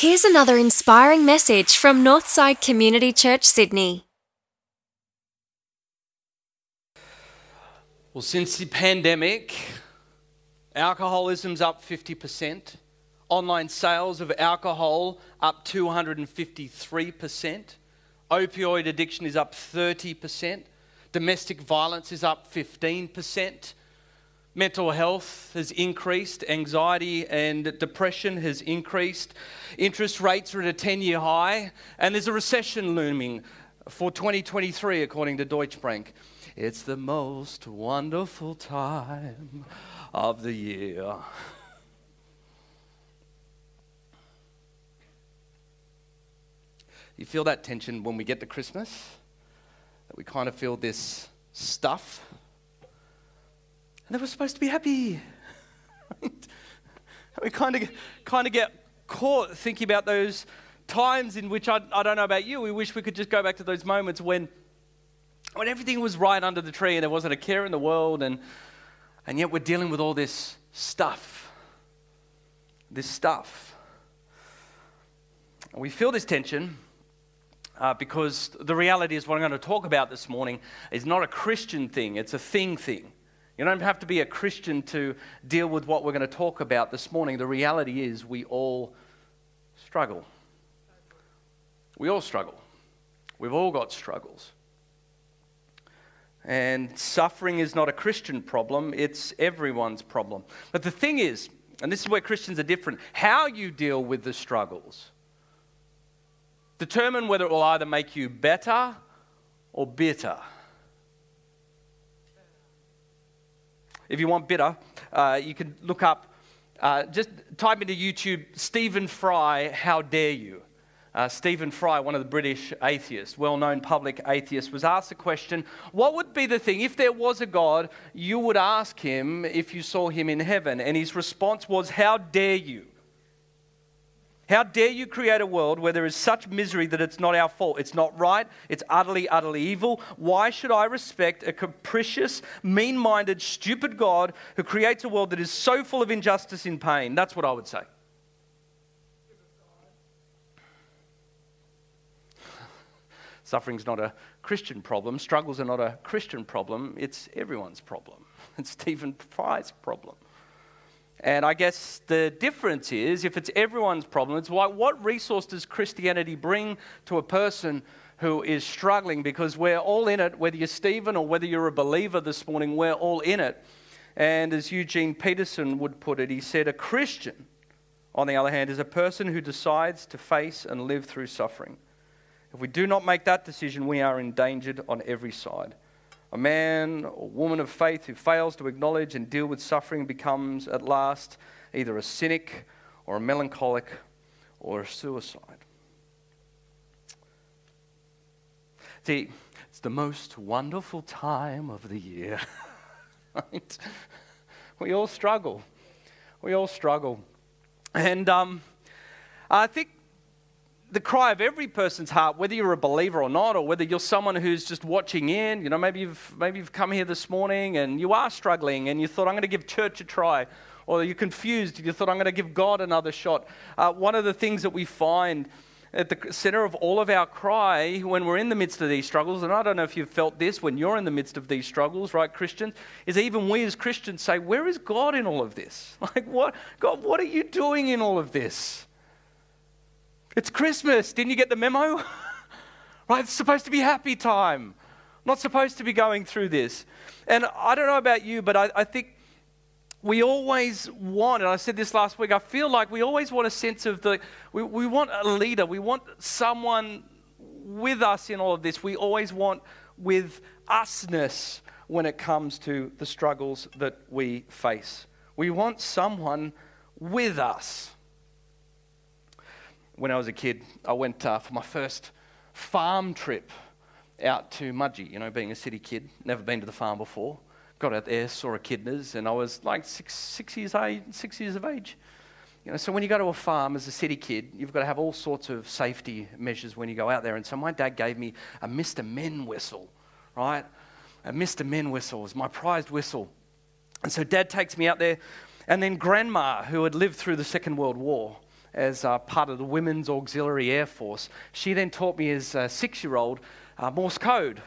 Here's another inspiring message from Northside Community Church, Sydney. Well, since the pandemic, alcoholism's up 50%, online sales of alcohol up 253%, opioid addiction is up 30%, domestic violence is up 15%. Mental health has increased, anxiety and depression has increased, interest rates are at a 10 year high, and there's a recession looming for 2023, according to Deutsche Bank. It's the most wonderful time of the year. You feel that tension when we get to Christmas? That we kind of feel this stuff and they were supposed to be happy. we kind of, kind of get caught thinking about those times in which I, I don't know about you, we wish we could just go back to those moments when, when everything was right under the tree and there wasn't a care in the world, and, and yet we're dealing with all this stuff. This stuff. We feel this tension uh, because the reality is what I'm going to talk about this morning is not a Christian thing, it's a thing thing. You don't have to be a Christian to deal with what we're going to talk about this morning. The reality is, we all struggle. We all struggle. We've all got struggles. And suffering is not a Christian problem, it's everyone's problem. But the thing is, and this is where Christians are different, how you deal with the struggles determine whether it will either make you better or bitter. If you want bitter, uh, you can look up, uh, just type into YouTube, Stephen Fry, How Dare You? Uh, Stephen Fry, one of the British atheists, well known public atheist, was asked the question What would be the thing, if there was a God, you would ask him if you saw him in heaven? And his response was, How dare you? How dare you create a world where there is such misery that it's not our fault? It's not right. It's utterly, utterly evil. Why should I respect a capricious, mean minded, stupid God who creates a world that is so full of injustice and pain? That's what I would say. Suffering's not a Christian problem. Struggles are not a Christian problem. It's everyone's problem. It's Stephen Fry's problem. And I guess the difference is if it's everyone's problem, it's like what resource does Christianity bring to a person who is struggling? Because we're all in it, whether you're Stephen or whether you're a believer this morning, we're all in it. And as Eugene Peterson would put it, he said, A Christian, on the other hand, is a person who decides to face and live through suffering. If we do not make that decision, we are endangered on every side. A man or woman of faith who fails to acknowledge and deal with suffering becomes at last either a cynic or a melancholic or a suicide. See, it's the most wonderful time of the year. right? We all struggle. We all struggle. And um, I think the cry of every person's heart, whether you're a believer or not, or whether you're someone who's just watching in. You know, maybe you've, maybe you've come here this morning and you are struggling and you thought, I'm going to give church a try. Or you're confused and you thought, I'm going to give God another shot. Uh, one of the things that we find at the center of all of our cry when we're in the midst of these struggles, and I don't know if you've felt this when you're in the midst of these struggles, right, Christians, is even we as Christians say, Where is God in all of this? Like, what, God, what are you doing in all of this? It's Christmas. Didn't you get the memo? right? It's supposed to be happy time. not supposed to be going through this. And I don't know about you, but I, I think we always want, and I said this last week, I feel like we always want a sense of the, we, we want a leader, we want someone with us in all of this. We always want with usness when it comes to the struggles that we face. We want someone with us when I was a kid, I went uh, for my first farm trip out to Mudgee, you know, being a city kid, never been to the farm before. Got out there, saw echidnas, and I was like six, six, years, six years of age. You know, so when you go to a farm as a city kid, you've got to have all sorts of safety measures when you go out there. And so my dad gave me a Mr. Men whistle, right? A Mr. Men whistle was my prized whistle. And so dad takes me out there, and then grandma, who had lived through the Second World War, as uh, part of the Women's Auxiliary Air Force. She then taught me as a six year old uh, Morse code.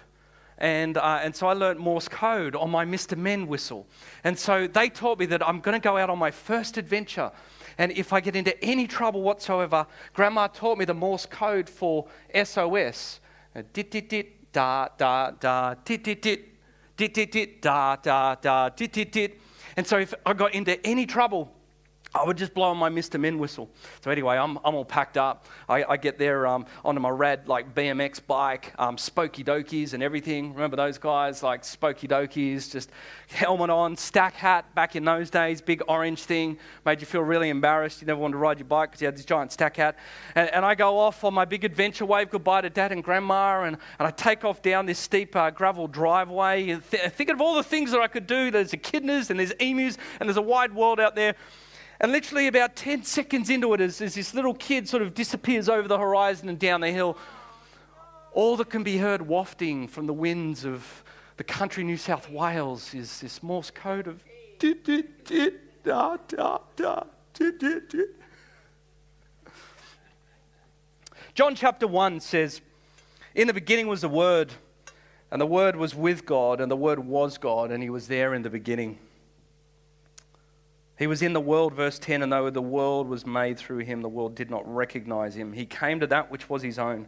And, uh, and so I learned Morse code on my Mr. Men whistle. And so they taught me that I'm going to go out on my first adventure. And if I get into any trouble whatsoever, Grandma taught me the Morse code for SOS. Dit, dit, dit, da, da, da, dit, dit, dit, dit, dit, dit, da, da, da, dit, dit, dit. And so if I got into any trouble, I would just blow on my Mr. Men whistle. So anyway, I'm, I'm all packed up. I, I get there um, onto my rad like BMX bike, um, spokey dokies and everything. Remember those guys like spokey dokies, just helmet on, stack hat back in those days, big orange thing, made you feel really embarrassed. You never wanted to ride your bike because you had this giant stack hat. And, and, I go off on my big adventure, wave goodbye to dad and grandma, and, and I take off down this steep uh, gravel driveway, th- thinking of all the things that I could do. There's echidnas and there's emus and there's a wide world out there. And literally about 10 seconds into it, as, as this little kid sort of disappears over the horizon and down the hill, all that can be heard wafting from the winds of the country New South Wales is this Morse code of da da da John chapter 1 says, In the beginning was the Word, and the Word was with God, and the Word was God, and He was there in the beginning. He was in the world, verse 10, and though the world was made through him, the world did not recognize him. He came to that which was his own,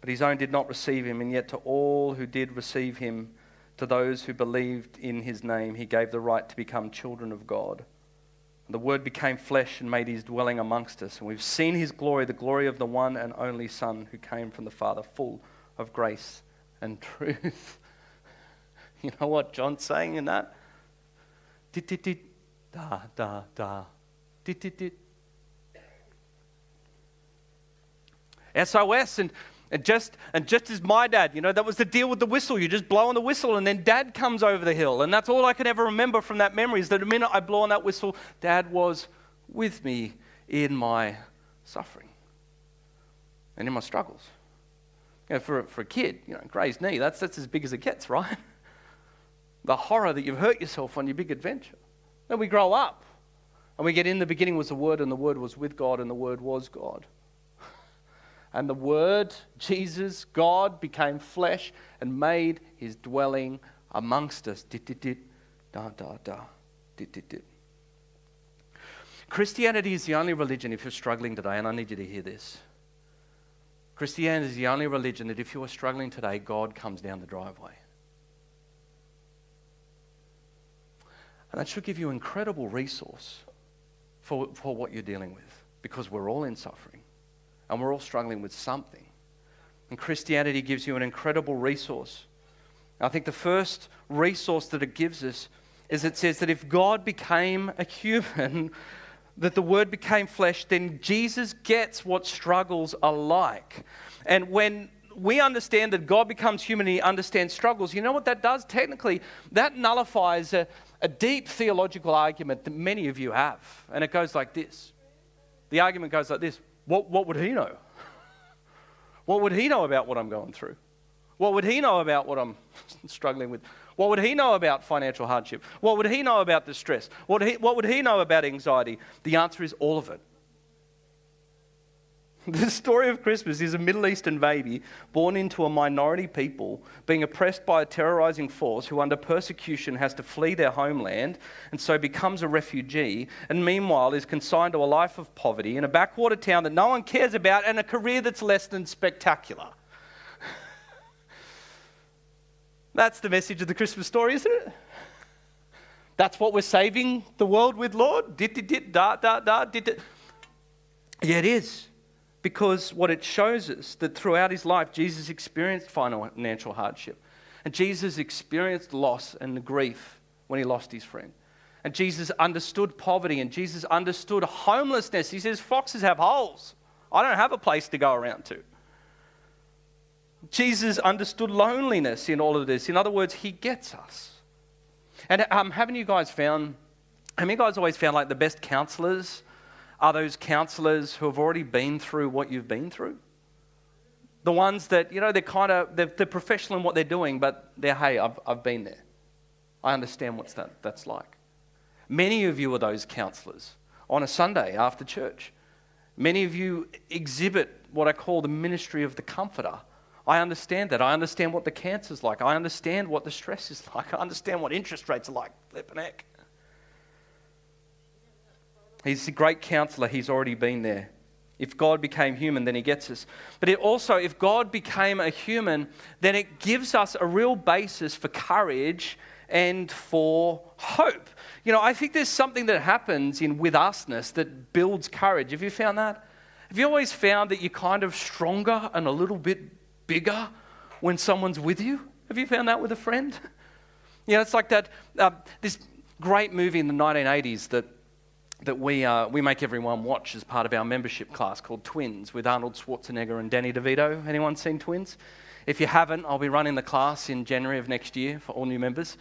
but his own did not receive him. And yet, to all who did receive him, to those who believed in his name, he gave the right to become children of God. The Word became flesh and made his dwelling amongst us. And we've seen his glory, the glory of the one and only Son who came from the Father, full of grace and truth. you know what John's saying in that? Did, did, did da, da, da, dit, dit, dit. SOS and, and just and just as my dad, you know, that was the deal with the whistle. You just blow on the whistle and then dad comes over the hill. And that's all I can ever remember from that memory is that the minute I blow on that whistle, dad was with me in my suffering and in my struggles. You know, for, for a kid, you know, grazed knee, that's, that's as big as it gets, right? The horror that you've hurt yourself on your big adventure. Then we grow up and we get in the beginning was the Word, and the Word was with God, and the Word was God. And the Word, Jesus, God, became flesh and made his dwelling amongst us. Dit, dit, dit, da, da, da, dit, dit, dit. Christianity is the only religion, if you're struggling today, and I need you to hear this. Christianity is the only religion that if you are struggling today, God comes down the driveway. And that should give you an incredible resource for, for what you're dealing with because we're all in suffering and we're all struggling with something. And Christianity gives you an incredible resource. I think the first resource that it gives us is it says that if God became a human, that the word became flesh, then Jesus gets what struggles are like. And when we understand that God becomes human and he understands struggles, you know what that does? Technically, that nullifies a, a deep theological argument that many of you have. And it goes like this the argument goes like this What, what would he know? what would he know about what I'm going through? What would he know about what I'm struggling with? What would he know about financial hardship? What would he know about distress? What, he, what would he know about anxiety? The answer is all of it. The story of Christmas is a Middle Eastern baby born into a minority people being oppressed by a terrorizing force who, under persecution, has to flee their homeland and so becomes a refugee, and meanwhile is consigned to a life of poverty in a backwater town that no one cares about and a career that's less than spectacular. That's the message of the Christmas story, isn't it? That's what we're saving the world with, Lord? Dit, dit, dit, da, da, da, dit, dit. Yeah, it is because what it shows us that throughout his life, Jesus experienced financial hardship. And Jesus experienced loss and grief when he lost his friend. And Jesus understood poverty and Jesus understood homelessness. He says, Foxes have holes. I don't have a place to go around to. Jesus understood loneliness in all of this. In other words, he gets us. And um, haven't you guys found, have you guys always found like the best counselors are those counselors who have already been through what you've been through. The ones that, you know, they're kind of, they're, they're, professional in what they're doing, but they're, hey, I've, I've been there. I understand what that, that's like. Many of you are those counselors on a Sunday after church. Many of you exhibit what I call the ministry of the comforter. I understand that. I understand what the cancer's like. I understand what the stress is like. I understand what interest rates are like. Flippin' heck. He's a great counselor. He's already been there. If God became human, then he gets us. But it also, if God became a human, then it gives us a real basis for courage and for hope. You know, I think there's something that happens in with usness that builds courage. Have you found that? Have you always found that you're kind of stronger and a little bit bigger when someone's with you? Have you found that with a friend? You know, it's like that, uh, this great movie in the 1980s that that we, uh, we make everyone watch as part of our membership class called Twins with Arnold Schwarzenegger and Danny DeVito. Anyone seen Twins? If you haven't, I'll be running the class in January of next year for all new members.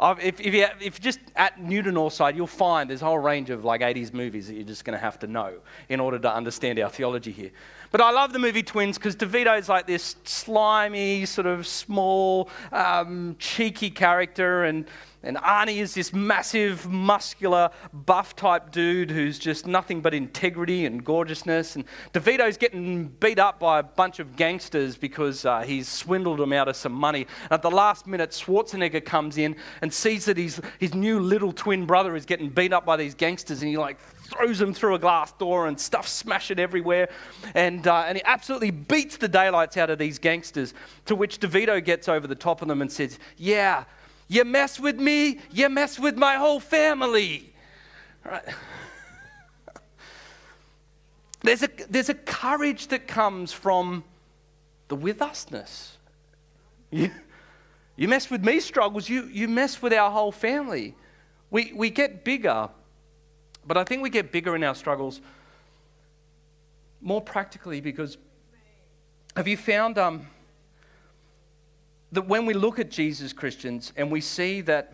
If, if, you, if just at Newton Northside, you'll find there's a whole range of like 80s movies that you're just going to have to know in order to understand our theology here. But I love the movie Twins because DeVito's like this slimy, sort of small, um, cheeky character, and and Arnie is this massive, muscular, buff type dude who's just nothing but integrity and gorgeousness. And DeVito's getting beat up by a bunch of gangsters because uh, he's swindled them out of some money. And at the last minute, Schwarzenegger comes in and sees that his, his new little twin brother is getting beat up by these gangsters. And he like throws him through a glass door and stuff smashing everywhere. And, uh, and he absolutely beats the daylights out of these gangsters. To which DeVito gets over the top of them and says, Yeah, you mess with me, you mess with my whole family. Right? There's a, there's a courage that comes from the with usness. You, you mess with me struggles, you, you mess with our whole family. We, we get bigger, but I think we get bigger in our struggles more practically because have you found um, that when we look at Jesus, Christians, and we see that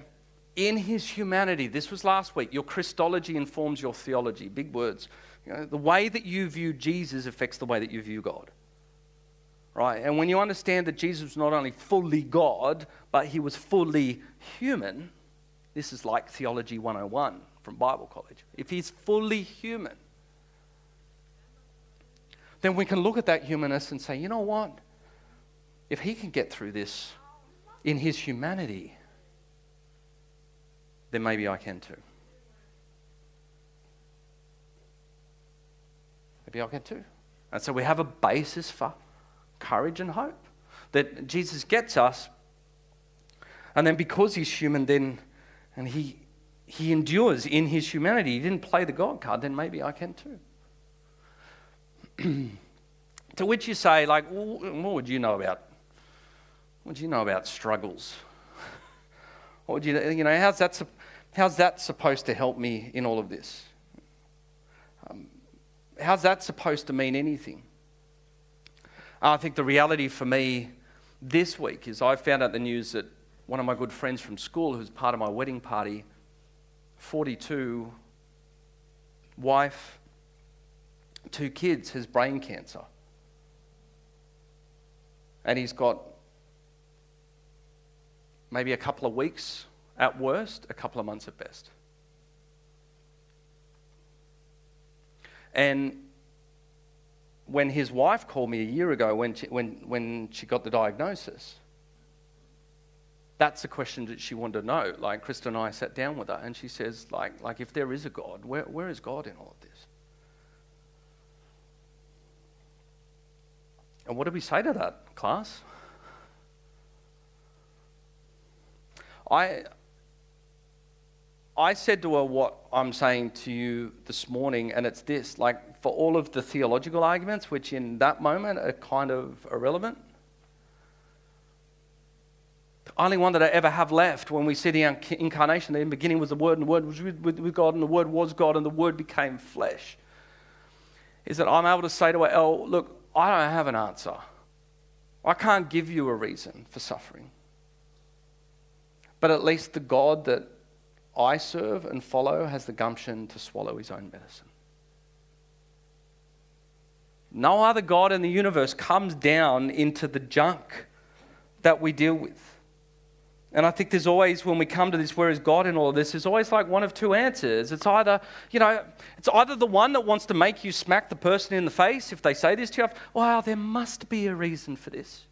in his humanity, this was last week, your Christology informs your theology. Big words. You know, the way that you view Jesus affects the way that you view God. Right? And when you understand that Jesus was not only fully God, but he was fully human, this is like Theology 101 from Bible College. If he's fully human, then we can look at that humanness and say, you know what? if he can get through this in his humanity, then maybe I can too. Maybe I can too. And so we have a basis for courage and hope that Jesus gets us. And then because he's human, then, and he, he endures in his humanity, he didn't play the God card, then maybe I can too. to which you say, like, what would you know about what do you know about struggles? What do you, you know, how's that, how's that supposed to help me in all of this? Um, how's that supposed to mean anything? I think the reality for me this week is I found out the news that one of my good friends from school, who's part of my wedding party, 42, wife, two kids, has brain cancer. And he's got maybe a couple of weeks at worst, a couple of months at best. And when his wife called me a year ago when she, when, when she got the diagnosis, that's the question that she wanted to know. Like, Krista and I sat down with her, and she says, like, like if there is a God, where, where is God in all of this? And what do we say to that, class? I, I said to her what I'm saying to you this morning, and it's this like, for all of the theological arguments, which in that moment are kind of irrelevant, the only one that I ever have left when we see the incarnation, in the beginning was the Word, and the Word was with God, and the Word was God, and the Word became flesh, is that I'm able to say to Oh, look, I don't have an answer. I can't give you a reason for suffering. But at least the God that I serve and follow has the gumption to swallow his own medicine. No other God in the universe comes down into the junk that we deal with. And I think there's always, when we come to this, where is God in all of this, there's always like one of two answers. It's either, you know, it's either the one that wants to make you smack the person in the face if they say this to you, wow, there must be a reason for this.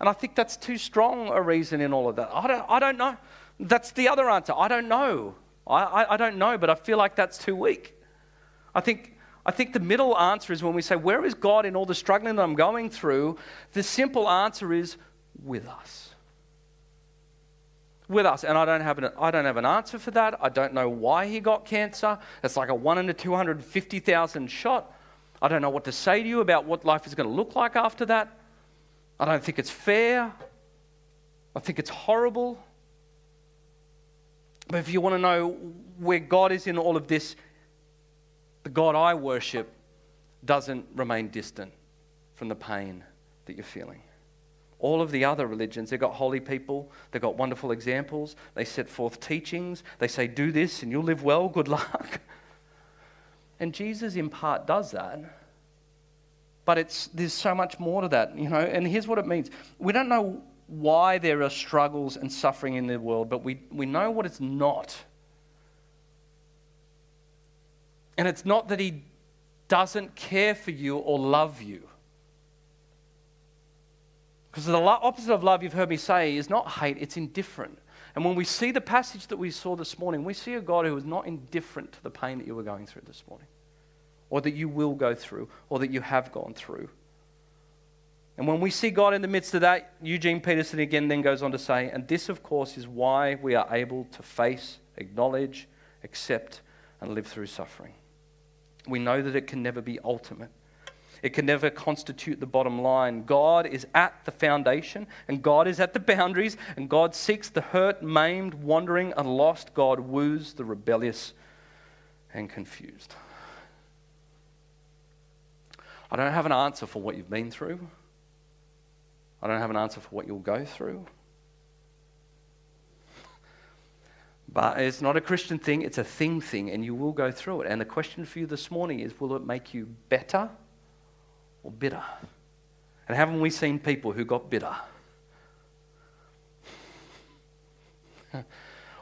And I think that's too strong a reason in all of that. I don't, I don't know. That's the other answer. I don't know. I, I, I don't know, but I feel like that's too weak. I think, I think the middle answer is when we say, Where is God in all the struggling that I'm going through? The simple answer is with us with us. And I don't, have an, I don't have an answer for that. I don't know why he got cancer. It's like a 1 in a 250,000 shot. I don't know what to say to you about what life is going to look like after that. I don't think it's fair. I think it's horrible. But if you want to know where God is in all of this, the God I worship doesn't remain distant from the pain that you're feeling all of the other religions, they've got holy people, they've got wonderful examples, they set forth teachings, they say, do this and you'll live well, good luck. And Jesus, in part, does that. But it's, there's so much more to that, you know. And here's what it means we don't know why there are struggles and suffering in the world, but we, we know what it's not. And it's not that He doesn't care for you or love you. Because the opposite of love, you've heard me say, is not hate, it's indifferent. And when we see the passage that we saw this morning, we see a God who is not indifferent to the pain that you were going through this morning, or that you will go through, or that you have gone through. And when we see God in the midst of that, Eugene Peterson again then goes on to say, and this, of course, is why we are able to face, acknowledge, accept, and live through suffering. We know that it can never be ultimate. It can never constitute the bottom line. God is at the foundation, and God is at the boundaries, and God seeks the hurt, maimed, wandering, and lost. God woos the rebellious and confused. I don't have an answer for what you've been through. I don't have an answer for what you'll go through. But it's not a Christian thing, it's a thing thing, and you will go through it. And the question for you this morning is will it make you better or bitter. And haven't we seen people who got bitter?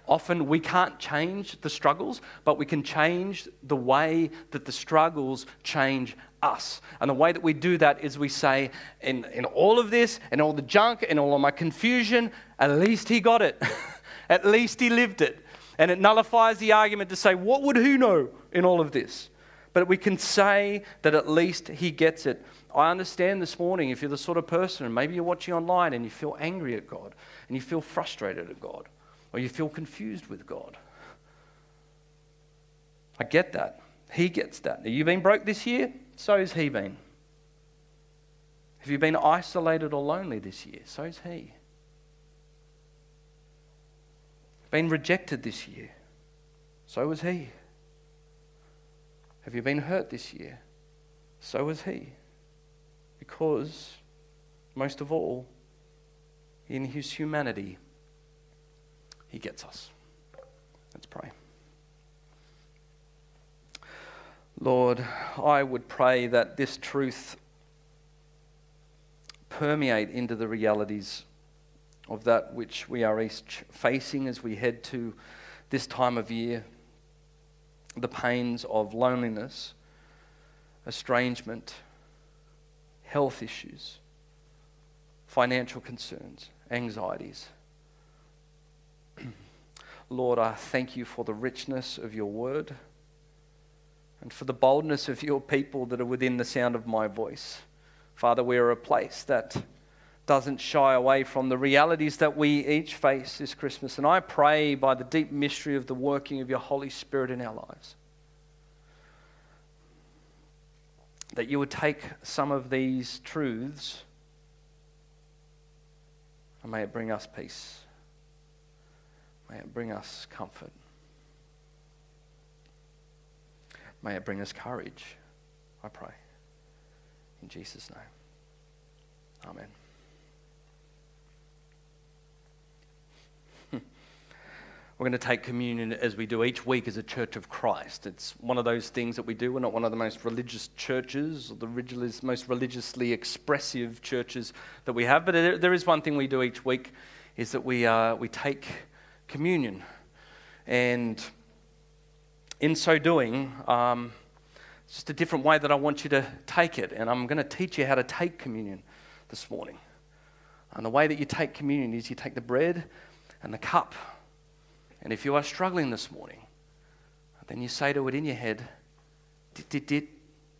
Often we can't change the struggles, but we can change the way that the struggles change us. And the way that we do that is we say, in, in all of this, and all the junk, and all of my confusion, at least he got it. at least he lived it. And it nullifies the argument to say, what would he know in all of this? But we can say that at least he gets it. I understand this morning if you're the sort of person, maybe you're watching online and you feel angry at God, and you feel frustrated at God, or you feel confused with God. I get that. He gets that. Have you been broke this year? So has he been. Have you been isolated or lonely this year? So has he. Been rejected this year? So has he. Have you been hurt this year? So has he. Because, most of all, in his humanity, he gets us. Let's pray. Lord, I would pray that this truth permeate into the realities of that which we are each facing as we head to this time of year the pains of loneliness, estrangement, health issues, financial concerns, anxieties. Lord, I thank you for the richness of your word and for the boldness of your people that are within the sound of my voice. Father, we are a place that doesn't shy away from the realities that we each face this Christmas. And I pray by the deep mystery of the working of your Holy Spirit in our lives that you would take some of these truths and may it bring us peace. May it bring us comfort. May it bring us courage, I pray. In Jesus' name. Amen. We're going to take communion as we do each week as a church of Christ. It's one of those things that we do. We're not one of the most religious churches or the most religiously expressive churches that we have, but there is one thing we do each week is that we, uh, we take communion. And in so doing, um, it's just a different way that I want you to take it. And I'm going to teach you how to take communion this morning. And the way that you take communion is you take the bread and the cup. And if you are struggling this morning, then you say to it in your head, dit, dit, dit,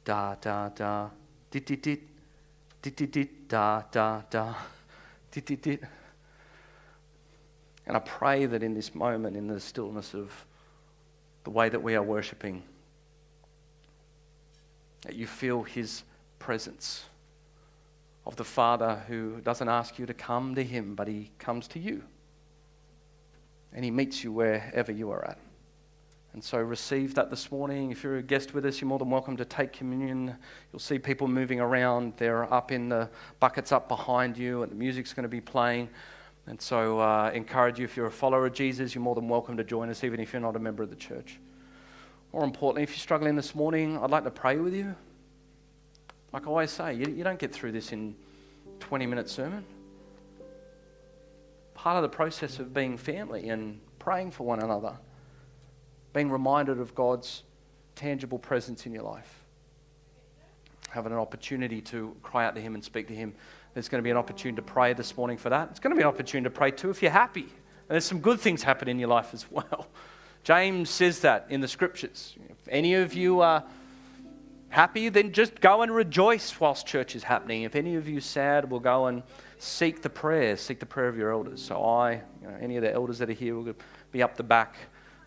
da, da, da, dit, dit, dit, dit, dit, dit, da, da, da, dit, dit, dit. And I pray that in this moment, in the stillness of the way that we are worshipping, that you feel His presence of the Father who doesn't ask you to come to Him, but He comes to you. And He meets you wherever you are at. And so receive that this morning. If you're a guest with us, you're more than welcome to take communion. You'll see people moving around. They're up in the buckets up behind you, and the music's going to be playing. And so uh, encourage you, if you're a follower of Jesus, you're more than welcome to join us, even if you're not a member of the church. More importantly, if you're struggling this morning, I'd like to pray with you. Like I always say, you, you don't get through this in 20 minute sermon. Part of the process of being family and praying for one another being reminded of God's tangible presence in your life. Having an opportunity to cry out to Him and speak to Him. There's going to be an opportunity to pray this morning for that. It's going to be an opportunity to pray too if you're happy. And there's some good things happen in your life as well. James says that in the scriptures. If any of you are happy, then just go and rejoice whilst church is happening. If any of you sad, we'll go and seek the prayer, seek the prayer of your elders. So I, you know, any of the elders that are here, will be up the back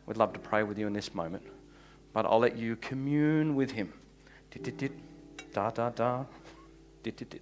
We'd love to pray with you in this moment. But I'll let you commune with Him. Dit, dit, dit. Da, da, da. Dit, dit, dit.